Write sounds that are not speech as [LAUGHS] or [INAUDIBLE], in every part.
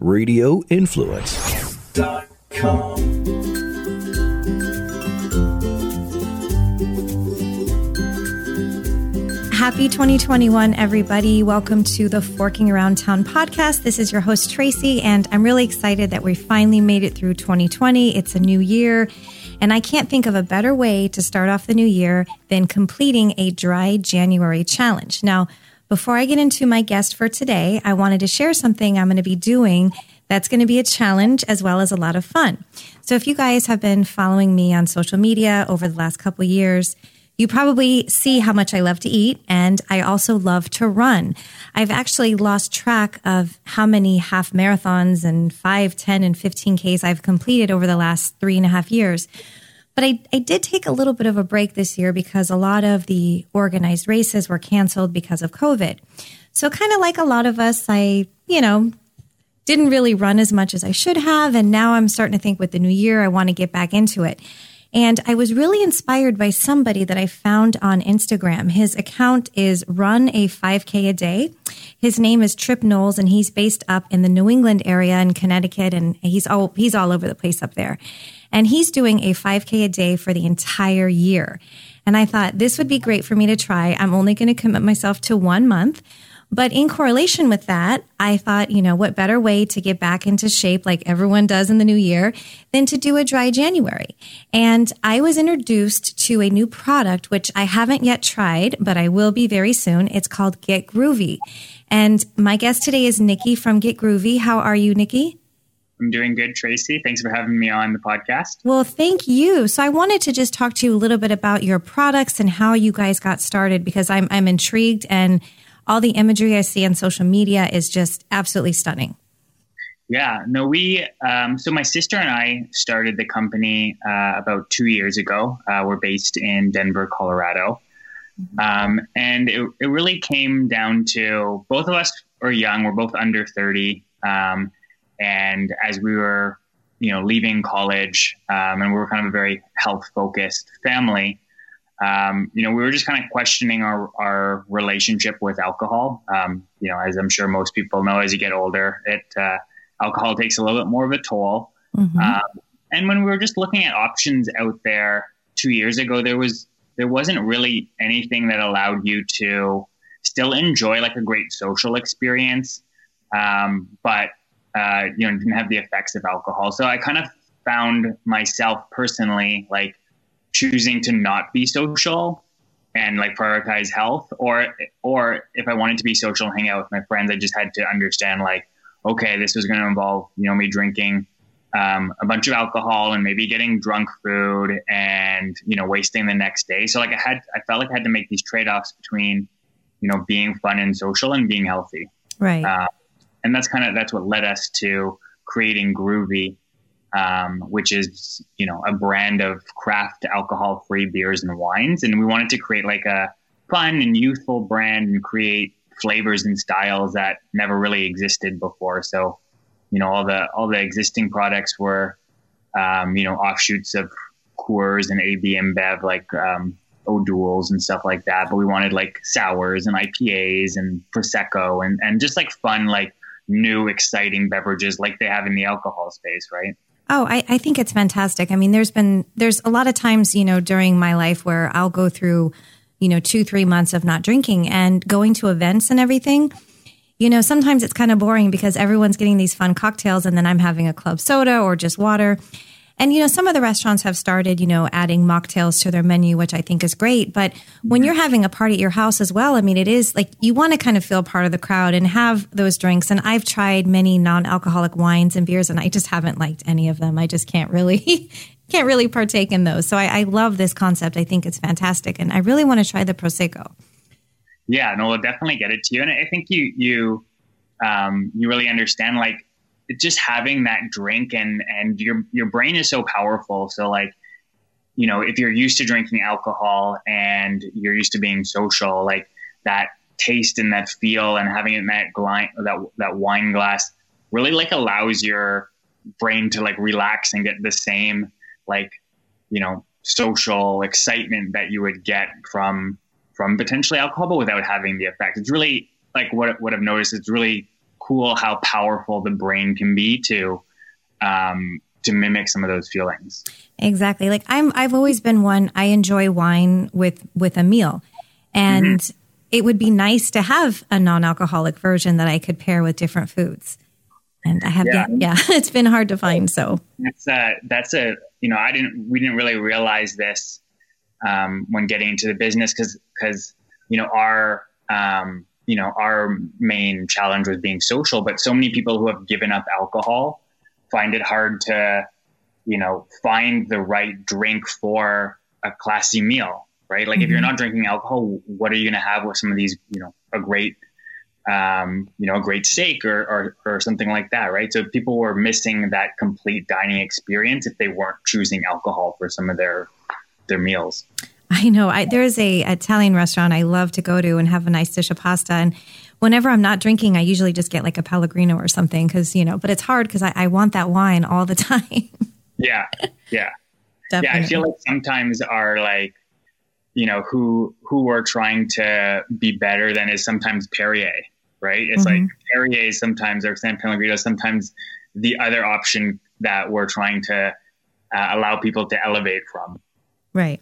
radioinfluence.com. Happy 2021, everybody. Welcome to the Forking Around Town podcast. This is your host, Tracy, and I'm really excited that we finally made it through 2020. It's a new year, and I can't think of a better way to start off the new year than completing a dry January challenge. Now, before I get into my guest for today, I wanted to share something I'm going to be doing that's going to be a challenge as well as a lot of fun. So if you guys have been following me on social media over the last couple years, you probably see how much I love to eat, and I also love to run. I've actually lost track of how many half marathons and 5, 10, and 15Ks I've completed over the last three and a half years. But I, I did take a little bit of a break this year because a lot of the organized races were canceled because of COVID. So, kind of like a lot of us, I, you know, didn't really run as much as I should have. And now I'm starting to think with the new year, I want to get back into it. And I was really inspired by somebody that I found on Instagram. His account is Run a 5K a Day. His name is Trip Knowles, and he's based up in the New England area in Connecticut, and he's all he's all over the place up there. And he's doing a 5K a day for the entire year. And I thought this would be great for me to try. I'm only going to commit myself to one month. But in correlation with that, I thought, you know, what better way to get back into shape like everyone does in the new year than to do a dry January. And I was introduced to a new product, which I haven't yet tried, but I will be very soon. It's called Get Gruvi. And my guest today is Nikki from Get Gruvi. How are you, Nikki? I'm doing good, Tracy. Thanks for having me on the podcast. Well, thank you. So I wanted to just talk to you a little bit about your products and how you guys got started because I'm I'm intrigued and all the imagery I see on social media is just absolutely stunning. Yeah, no, we, um, so my sister and I started the company uh, about two years ago. Uh, we're based in Denver, Colorado. Mm-hmm. Um, and it, it really came down to both of us are young, we're both under 30. Um, and as we were, you know, leaving college, um, and we were kind of a very health focused family, um, you know, we were just kind of questioning our, our relationship with alcohol. Um, you know, as I'm sure most people know, as you get older, it uh, alcohol takes a little bit more of a toll. Mm-hmm. Um, and when we were just looking at options out there two years ago, there was there wasn't really anything that allowed you to still enjoy like a great social experience, um, but uh, you know didn't have the effects of alcohol. So I kind of found myself personally like choosing to not be social and like prioritize health or or if I wanted to be social and hang out with my friends, I just had to understand like, okay, this was going to involve, you know, me drinking um, a bunch of alcohol and maybe getting drunk food and, you know, wasting the next day. So like I had, I felt like I had to make these trade-offs between, you know, being fun and social and being healthy. Right. Uh, and that's kind of, that's what led us to creating Gruvi, um, which is you know a brand of craft alcohol free beers and wines. And we wanted to create like a fun and youthful brand and create flavors and styles that never really existed before. So you know all the all the existing products were um, you know offshoots of Coors and AB InBev like um, O'Doul's and stuff like that. But we wanted like sours and IPAs and prosecco and and just like fun like new exciting beverages like they have in the alcohol space right Oh, I, I think it's fantastic. I mean, there's been, there's a lot of times, you know, during my life where I'll go through, you know, two, three months of not drinking and going to events and everything. You know, sometimes it's kind of boring because everyone's getting these fun cocktails and then I'm having a club soda or just water. And, you know, some of the restaurants have started, you know, adding mocktails to their menu, which I think is great. But when you're having a party at your house as well, I mean, it is like you want to kind of feel part of the crowd and have those drinks. And I've tried many non alcoholic wines and beers, and I just haven't liked any of them. I just can't really. [LAUGHS] can't really partake in those. So I, I love this concept. I think it's fantastic, and I really want to try the prosecco. Yeah, no, we'll definitely get it to you. And I think you you um, you really understand like just having that drink and and your your brain is so powerful. So like, you know, if you're used to drinking alcohol and you're used to being social, like that taste and that feel and having it in that gla- that that wine glass really like allows your brain to like relax and get the same like you know social excitement that you would get from from potentially alcohol but without having the effect it's really like what what i've noticed it's really cool how powerful the brain can be to um, to mimic some of those feelings. Exactly. Like I'm I've always been one I enjoy wine with with a meal. And mm-hmm. it would be nice to have a non-alcoholic version that I could pair with different foods. And I have yeah, yeah [LAUGHS] it's been hard to find so. That's a that's a you know, I didn't we didn't really realize this um, when getting into the business cuz cuz you know our um, you know our main challenge was being social but so many people who have given up alcohol find it hard to, you know, find the right drink for a classy meal, right? Like mm-hmm. if you're mm-hmm. not drinking alcohol, what are you going to have with some of these, you know, a great, um, you know, a great steak or, or, or something like that, right? So people were missing that complete dining experience if they weren't choosing alcohol for some of their their meals. I know. I, there's a Italian restaurant I love to go to and have a nice dish of pasta, and whenever I'm not drinking, I usually just get like a Pellegrino or something because, you know, but it's hard because I, I, want that wine all the [LAUGHS] time. yeah. Yeah. Definitely. Yeah. I feel like sometimes our like, you know, who, who we're trying to be better than is sometimes Perrier, right? It's mm-hmm. like Perrier sometimes or San Pellegrino, sometimes the other option that we're trying to uh, allow people to elevate from. Right.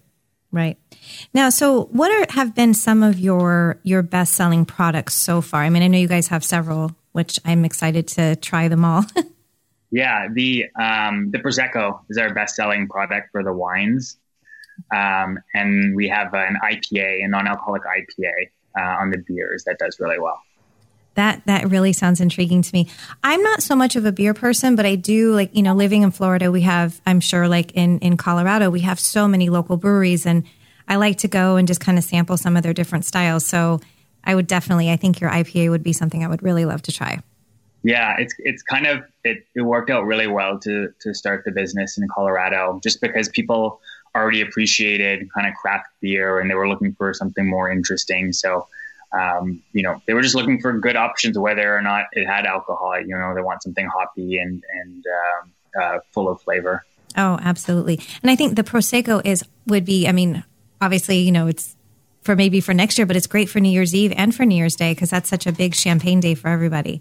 Right. Now, so what are, have been some of your your best selling products so far? I mean, I know you guys have several, which I'm excited to try them all. [LAUGHS] yeah, the um, the prosecco is our best selling product for the wines, um, and we have an IPA, a non alcoholic IPA, uh, on the beers that does really well. That that really sounds intriguing to me. I'm not so much of a beer person, but I do like, you know, living in Florida, we have I'm sure like in in Colorado, we have so many local breweries and I like to go and just kind of sample some of their different styles. So I would definitely I think your IPA would be something I would really love to try. Yeah, it's it's kind of it, it worked out really well to to start the business in Colorado just because people already appreciated kind of craft beer and they were looking for something more interesting. So um, you know, they were just looking for good options, whether or not it had alcohol. You know, they want something hoppy and and um, uh, full of flavor. Oh, absolutely. And I think the prosecco is would be. I mean, obviously, you know, it's for maybe for next year, but it's great for New Year's Eve and for New Year's Day because that's such a big champagne day for everybody.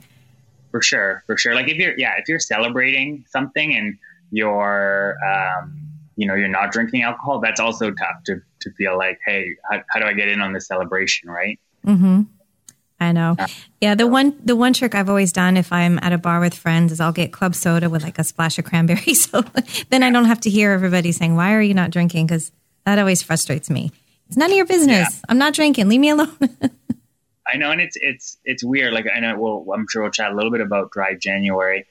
For sure, for sure. Like if you're, yeah, if you're celebrating something and you're, um, you know, you're not drinking alcohol, that's also tough to to feel like, hey, how, how do I get in on the celebration, right? Mm-hmm. I know. Yeah, the one the one trick I've always done if I'm at a bar with friends is I'll get club soda with like a splash of cranberry. [LAUGHS] So then I don't have to hear everybody saying, "Why are you not drinking?" Because that always frustrates me. It's none of your business. Yeah. I'm not drinking. Leave me alone. [LAUGHS] I know, and it's it's it's weird. Like I know, well, I'm sure we'll chat a little bit about dry January,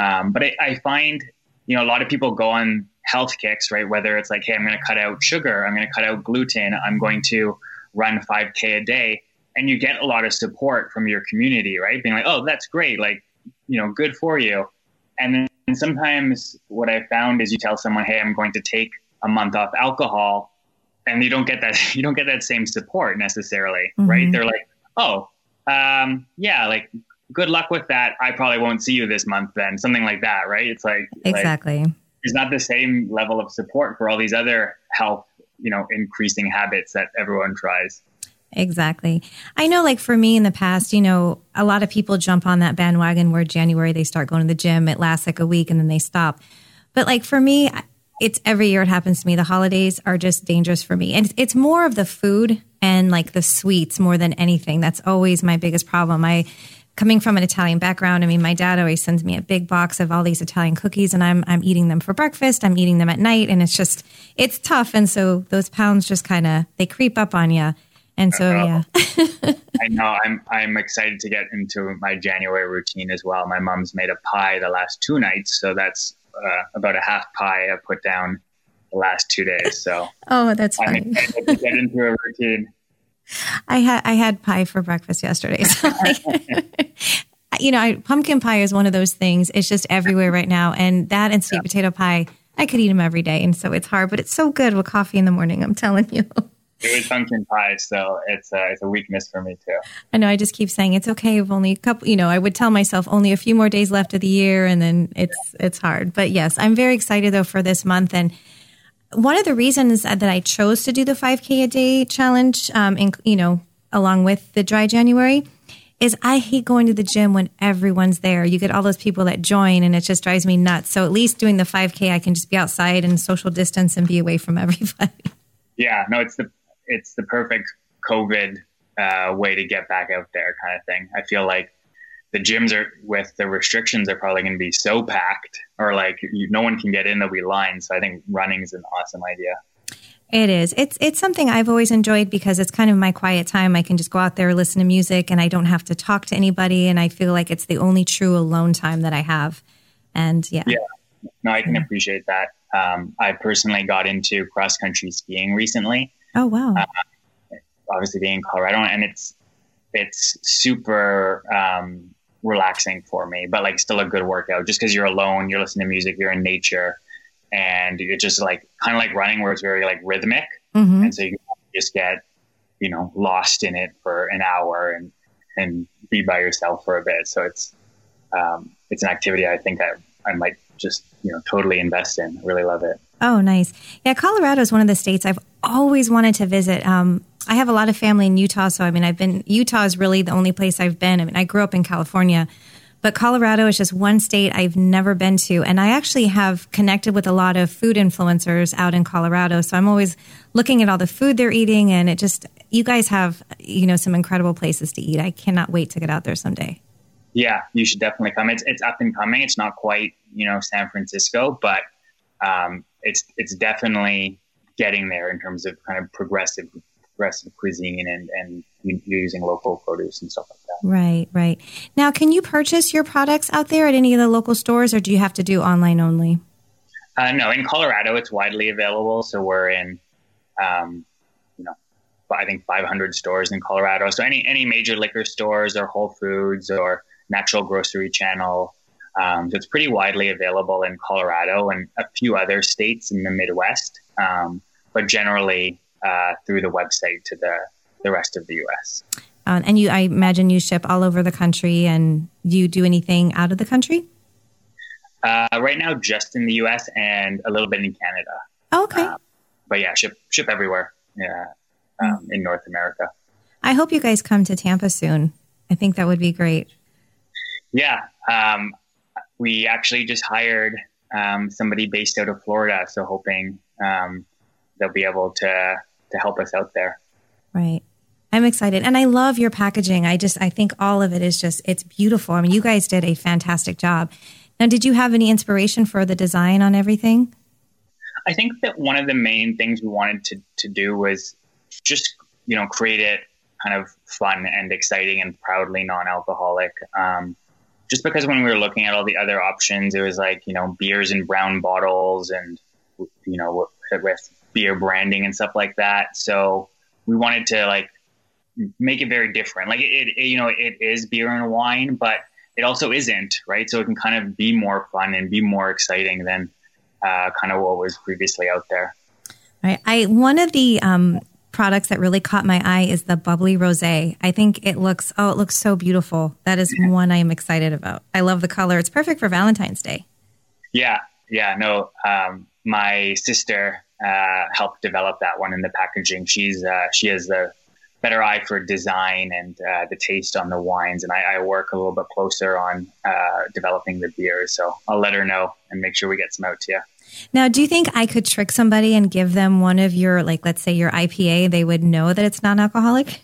um, but I, I find you know a lot of people go on health kicks, right? Whether it's like, hey, I'm going to cut out sugar, I'm going to cut out gluten, I'm going to run 5K a day and you get a lot of support from your community, right? Being like, oh, that's great. Like, you know, good for you. And then sometimes what I found is you tell someone, hey, I'm going to take a month off alcohol and you don't get that, [LAUGHS] you don't get that same support necessarily, mm-hmm. right? They're like, oh, um, yeah, like good luck with that. I probably won't see you this month then, something like that, right? It's like, exactly. Like, there's not the same level of support for all these other health, you know, increasing habits that everyone tries. Exactly. I know, like for me in the past, you know, a lot of people jump on that bandwagon where January they start going to the gym. It lasts like a week and then they stop. But like for me, it's every year it happens to me. The holidays are just dangerous for me. And it's more of the food and like the sweets more than anything. That's always my biggest problem. I, coming from an Italian background, I mean, my dad always sends me a big box of all these Italian cookies and I'm, I'm eating them for breakfast. I'm eating them at night and it's just, it's tough. And so those pounds just kind of, they creep up on you. And so, yeah. [LAUGHS] I know I'm I'm excited to get into my January routine as well. My mom's made a pie the last two nights, so that's uh, about a half pie I put down the last two days. So, [LAUGHS] oh, that's funny. get into a routine. [LAUGHS] I had I had pie for breakfast yesterday. So like, you know, I, pumpkin pie is one of those things. It's just everywhere right now, and that and sweet yeah. potato pie, I could eat them every day, and so it's hard, but it's so good with coffee in the morning. I'm telling you. It was pumpkin pie, so it's a, it's a weakness for me too. I know. I just keep saying it's okay. If only a couple, you know, I would tell myself only a few more days left of the year, and then it's yeah. it's hard. But yes, I'm very excited though for this month, and one of the reasons that I chose to do the 5K a day challenge, um, in, you know, along with the dry January, is I hate going to the gym when everyone's there. You get all those people that join and it just drives me nuts. So at least doing the 5K, I can just be outside and social distance and be away from [LAUGHS] everybody. Yeah, no, it's the it's the perfect COVID uh, way to get back out there kind of thing. I feel like the gyms are with the restrictions are probably going to be so packed or like you, no one can get in there'll be lines. So i think running is an awesome idea. It is. It's it's something i've always enjoyed because it's kind of my quiet time. I can just go out there listen to music and i don't have to talk to anybody and i feel like it's the only true alone time that i have. And yeah. Yeah. No i can appreciate that. Um, i personally got into cross country skiing recently oh wow uh, obviously being in colorado and it's it's super um, relaxing for me, but like still a good workout just because you're alone, you're listening to music, you're in nature, and it's just like kind of like running where it's very like rhythmic, mm-hmm. and so you just get you know lost in it for an hour and and be by yourself for a bit. So it's um, it's an activity I think I I might just you know totally invest in. I really love it. Oh, nice. Yeah, Colorado is one of the states I've always wanted to visit. Um, I have a lot of family in Utah, so I mean, I've been Utah is really the only place I've been. I mean, I grew up in California, but Colorado is just one state I've never been to, and I actually have connected with a lot of food influencers out in Colorado. So I'm always looking at all the food they're eating, and it just you guys have you know some incredible places to eat. I cannot wait to get out there someday. Yeah, you should definitely come. It's it's up and coming. It's not quite you know San Francisco, but um, it's it's definitely getting there in terms of kind of progressive progressive cuisine and, and using local produce and stuff like that. Right, right. Now, can you purchase your products out there at any of the local stores, or do you have to do online only? Uh, no, in Colorado, it's widely available. So we're in, um, you know, I think 500 stores in Colorado. So any any major liquor stores or Whole Foods or natural grocery channel. Um, so it's pretty widely available in Colorado and a few other states in the Midwest. Um, but generally, uh, through the website to the, the rest of the U.S. Uh, and you, I imagine you ship all over the country, and do you do anything out of the country? Uh, right now, just in the U.S. and a little bit in Canada. Oh, okay. Um, but yeah, ship ship everywhere. Yeah, um, in North America. I hope you guys come to Tampa soon. I think that would be great. Yeah, um, we actually just hired um, somebody based out of Florida, so hoping um, they'll be able to to help us out there. Right. I'm excited. And I love your packaging. I just, I think all of it is just, it's beautiful. I mean, you guys did a fantastic job. Now, did you have any inspiration for the design on everything? I think that one of the main things we wanted to, to do was just, you know, create it kind of fun and exciting and proudly non alcoholic. Um, just because when we were looking at all the other options, it was like, you know, beers in brown bottles and, you know, with beer branding and stuff like that. So we wanted to like make it very different. Like it, it, you know, it is beer and wine, but it also isn't, right? So it can kind of be more fun and be more exciting than uh, kind of what was previously out there. Right. I one of the um, products that really caught my eye is the bubbly rosé. I think it looks oh, it looks so beautiful. That is one I am excited about. I love the color. It's perfect for Valentine's Day. Yeah, yeah. No, um, my sister uh, helped develop that one in the packaging. She's uh, she has the better eye for design and uh, the taste on the wines, and I, I, work a little bit closer on uh, developing the beers. So I'll let her know and make sure we get some out to you. Now, do you think I could trick somebody and give them one of your, like, let's say your IPA? They would know that it's non-alcoholic.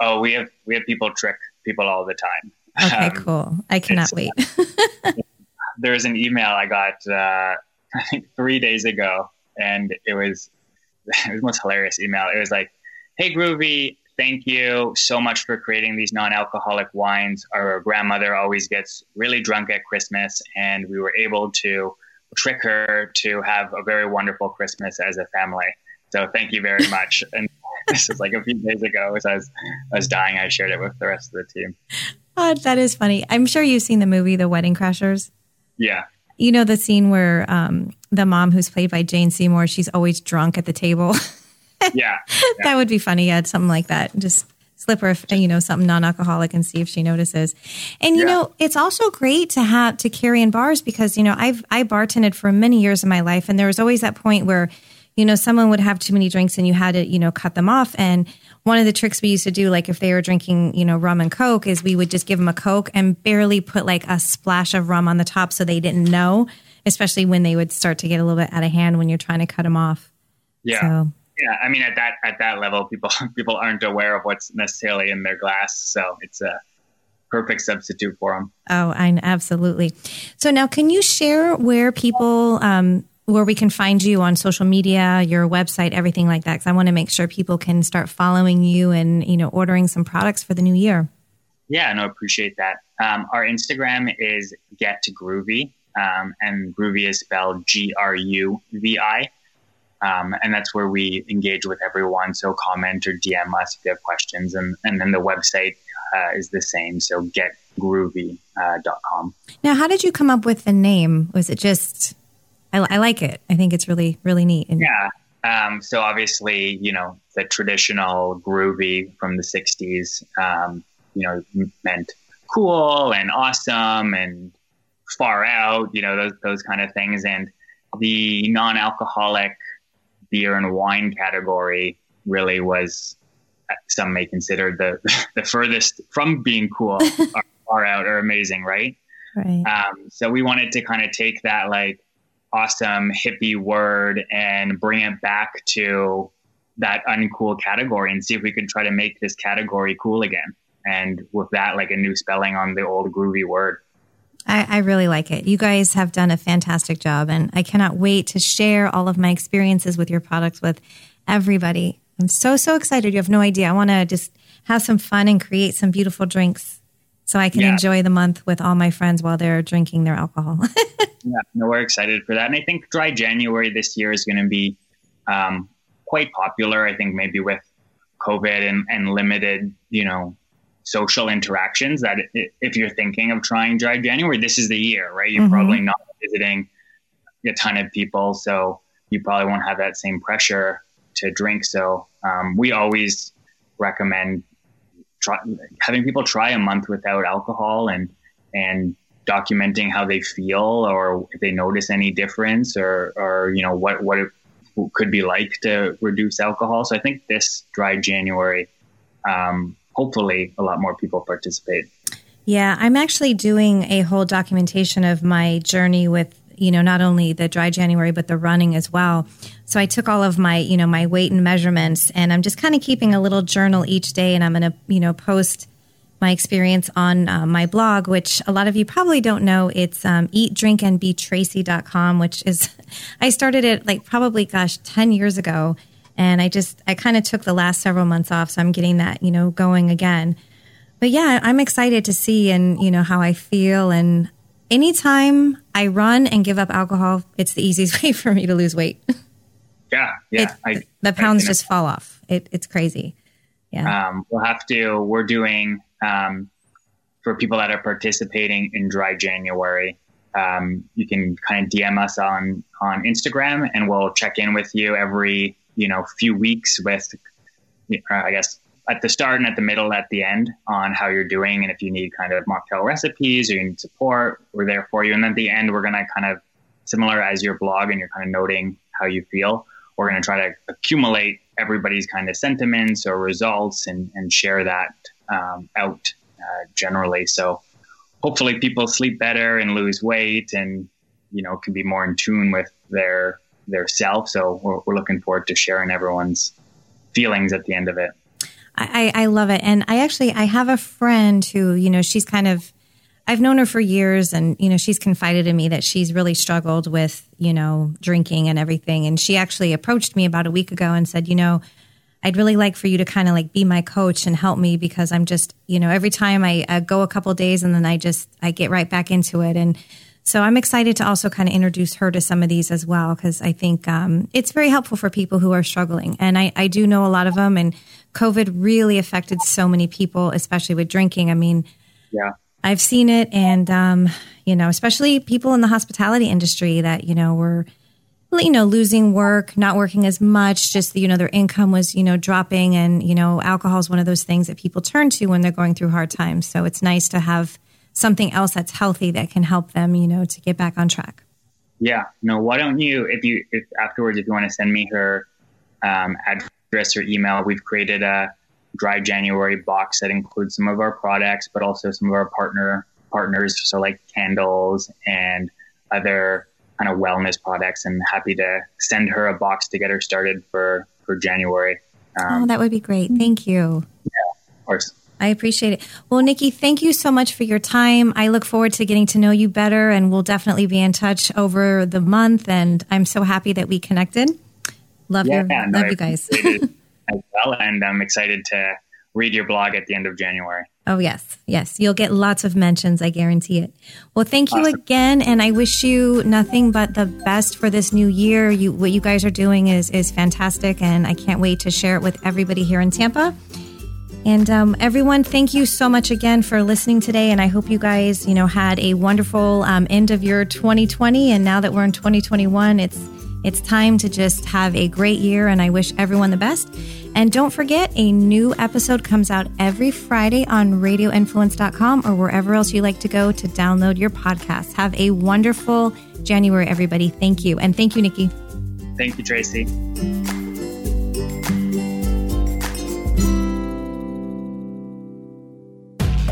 Oh, we have we have people trick people all the time. Okay, um, cool. I cannot wait. [LAUGHS] there's an email I got uh, [LAUGHS] I think three days ago and it was [LAUGHS] it was the most hilarious email. It was like, "Hey Gruvi, thank you so much for creating these non-alcoholic wines. Our grandmother always gets really drunk at Christmas, and we were able to trick her to have a very wonderful Christmas as a family. So thank you very [LAUGHS] much." and this was like a few days ago. As I was, I was dying, I shared it with the rest of the team. Oh, that is funny. I'm sure you've seen the movie The Wedding Crashers. Yeah. You know the scene where um, the mom who's played by Jane Seymour, she's always drunk at the table. yeah, [LAUGHS] yeah. that would be funny. Yeah, something like that. Just slip her, you know, something non-alcoholic and see if she notices. And you yeah. know, it's also great to have to carry in bars because you know I've I bartended for many years of my life, and there was always that point where you know someone would have too many drinks and you had to you know cut them off and one of the tricks we used to do, like if they were drinking, you know, rum and Coke, is we would just give them a Coke and barely put like a splash of rum on the top so they didn't know, especially when they would start to get a little bit out of hand when you're trying to cut them off. Yeah. So. Yeah, I mean, at that at that level, people [LAUGHS] people aren't aware of what's necessarily in their glass, so it's a perfect substitute for them. Oh, I absolutely. So now, can you share where people um, where we can find you on social media, your website, everything like that. Because I want to make sure people can start following you and you know ordering some products for the new year. Yeah, no, appreciate that. Um, our Instagram is Get Gruvi, um, and Gruvi is spelled G R U V I. Um, and that's where we engage with everyone. So comment or DM us if you have questions. And, and then the website uh, is the same. So getgruvi.com. Uh, now, how did you come up with the name? Was it just I, I like it. I think it's really, really neat. And- yeah. Um, so obviously, you know, the traditional groovy from the 60s, um, you know, meant cool and awesome and far out, you know, those, those kind of things. And the non-alcoholic beer and wine category really was some may consider the, [LAUGHS] the furthest from being cool [LAUGHS] or far out or amazing. Right. Right. Um, so we wanted to kind of take that, like, awesome hippie word and bring it back to that uncool category and see if we could try to make this category cool again. And with that, like a new spelling on the old groovy word. I, I, really like it. You guys have done a fantastic job, and I cannot wait to share all of my experiences with your products with everybody. I'm so, so excited. You have no idea. I want to just have some fun and create some beautiful drinks so I can yeah. enjoy the month with all my friends while they're drinking their alcohol. [LAUGHS] yeah, no, we're excited for that. And I think dry January this year is going to be um, quite popular. I think maybe with COVID and, and limited, you know, social interactions that if you're thinking of trying dry January, this is the year, right? You're mm-hmm. probably not visiting a ton of people. So you probably won't have that same pressure to drink. So um, we always recommend try, having people try a month without alcohol and and documenting how they feel or if they notice any difference or or you know what what it could be like to reduce alcohol. So I think this dry January, um, hopefully, a lot more people participate. Yeah, I'm actually doing a whole documentation of my journey with you know not only the dry January but the running as well. So I took all of my, you know, my weight and measurements and I'm just kind of keeping a little journal each day and I'm going to, you know, post my experience on uh, my blog, which a lot of you probably don't know. It's um, eatdrinkandbetracy.com, which is, [LAUGHS] I started it like probably, gosh, 10 years ago. And I just, I kind of took the last several months off. So I'm getting that, you know, going again. But yeah, I'm excited to see and, you know, how I feel. And anytime I run and give up alcohol, it's the easiest [LAUGHS] way for me to lose weight. Yeah, yeah. [LAUGHS] I, the pounds just fall off. It, it's crazy. Yeah. Um, we'll have to. We're doing um, for people that are participating in Dry January. Um, you can kind of DM us on on Instagram, and we'll check in with you every you know few weeks with, uh, I guess, at the start and at the middle, at the end, on how you're doing, and if you need kind of mocktail recipes or you need support, we're there for you. And at the end, we're gonna kind of similar as your blog, and you're kind of noting how you feel we're going to try to accumulate everybody's kind of sentiments or results and, and share that um, out uh, generally. So hopefully people sleep better and lose weight and, you know, can be more in tune with their, their self. So we're, we're looking forward to sharing everyone's feelings at the end of it. I, I love it. And I actually, I have a friend who, you know, she's kind of, I've known her for years and, you know, she's confided in me that she's really struggled with, you know, drinking and everything. And she actually approached me about a week ago and said, you know, I'd really like for you to kind of like be my coach and help me because I'm just, you know, every time I, I go a couple days and then I just, I get right back into it. And so I'm excited to also kind of introduce her to some of these as well because I think um, it's very helpful for people who are struggling. And I, I do know a lot of them. And COVID really affected so many people, especially with drinking. I mean, yeah. I've seen it, and um, you know, especially people in the hospitality industry that you know were, you know, losing work, not working as much. Just you know, their income was you know dropping, and you know, alcohol is one of those things that people turn to when they're going through hard times. So it's nice to have something else that's healthy that can help them, you know, to get back on track. Yeah. No. Why don't you, if you, if afterwards, if you want to send me her um, address or email, we've created a dry January box that includes some of our products, but also some of our partner partners, so like candles and other kind of wellness products. And happy to send her a box to get her started for for January. Um, oh, that would be great. Thank you. Yeah, of course. I appreciate it. Well, Nikki, thank you so much for your time. I look forward to getting to know you better, and we'll definitely be in touch over the month. And I'm so happy that we connected. Love yeah, you, love you guys. [LAUGHS] as well, and I'm excited to read your blog at the end of January. Oh yes, yes, you'll get lots of mentions. I guarantee it. Well, thank you awesome. again, and I wish you nothing but the best for this new year. You, what you guys are doing is is fantastic, and I can't wait to share it with everybody here in Tampa. And um, everyone, thank you so much again for listening today. And I hope you guys, you know, had a wonderful um, end of your 2020. And now that we're in 2021, it's it's time to just have a great year. And I wish everyone the best. And don't forget, a new episode comes out every Friday on radioinfluence.com or wherever else you like to go to download your podcast. Have a wonderful January, everybody. Thank you. And thank you, Nikki. Thank you, Tracy.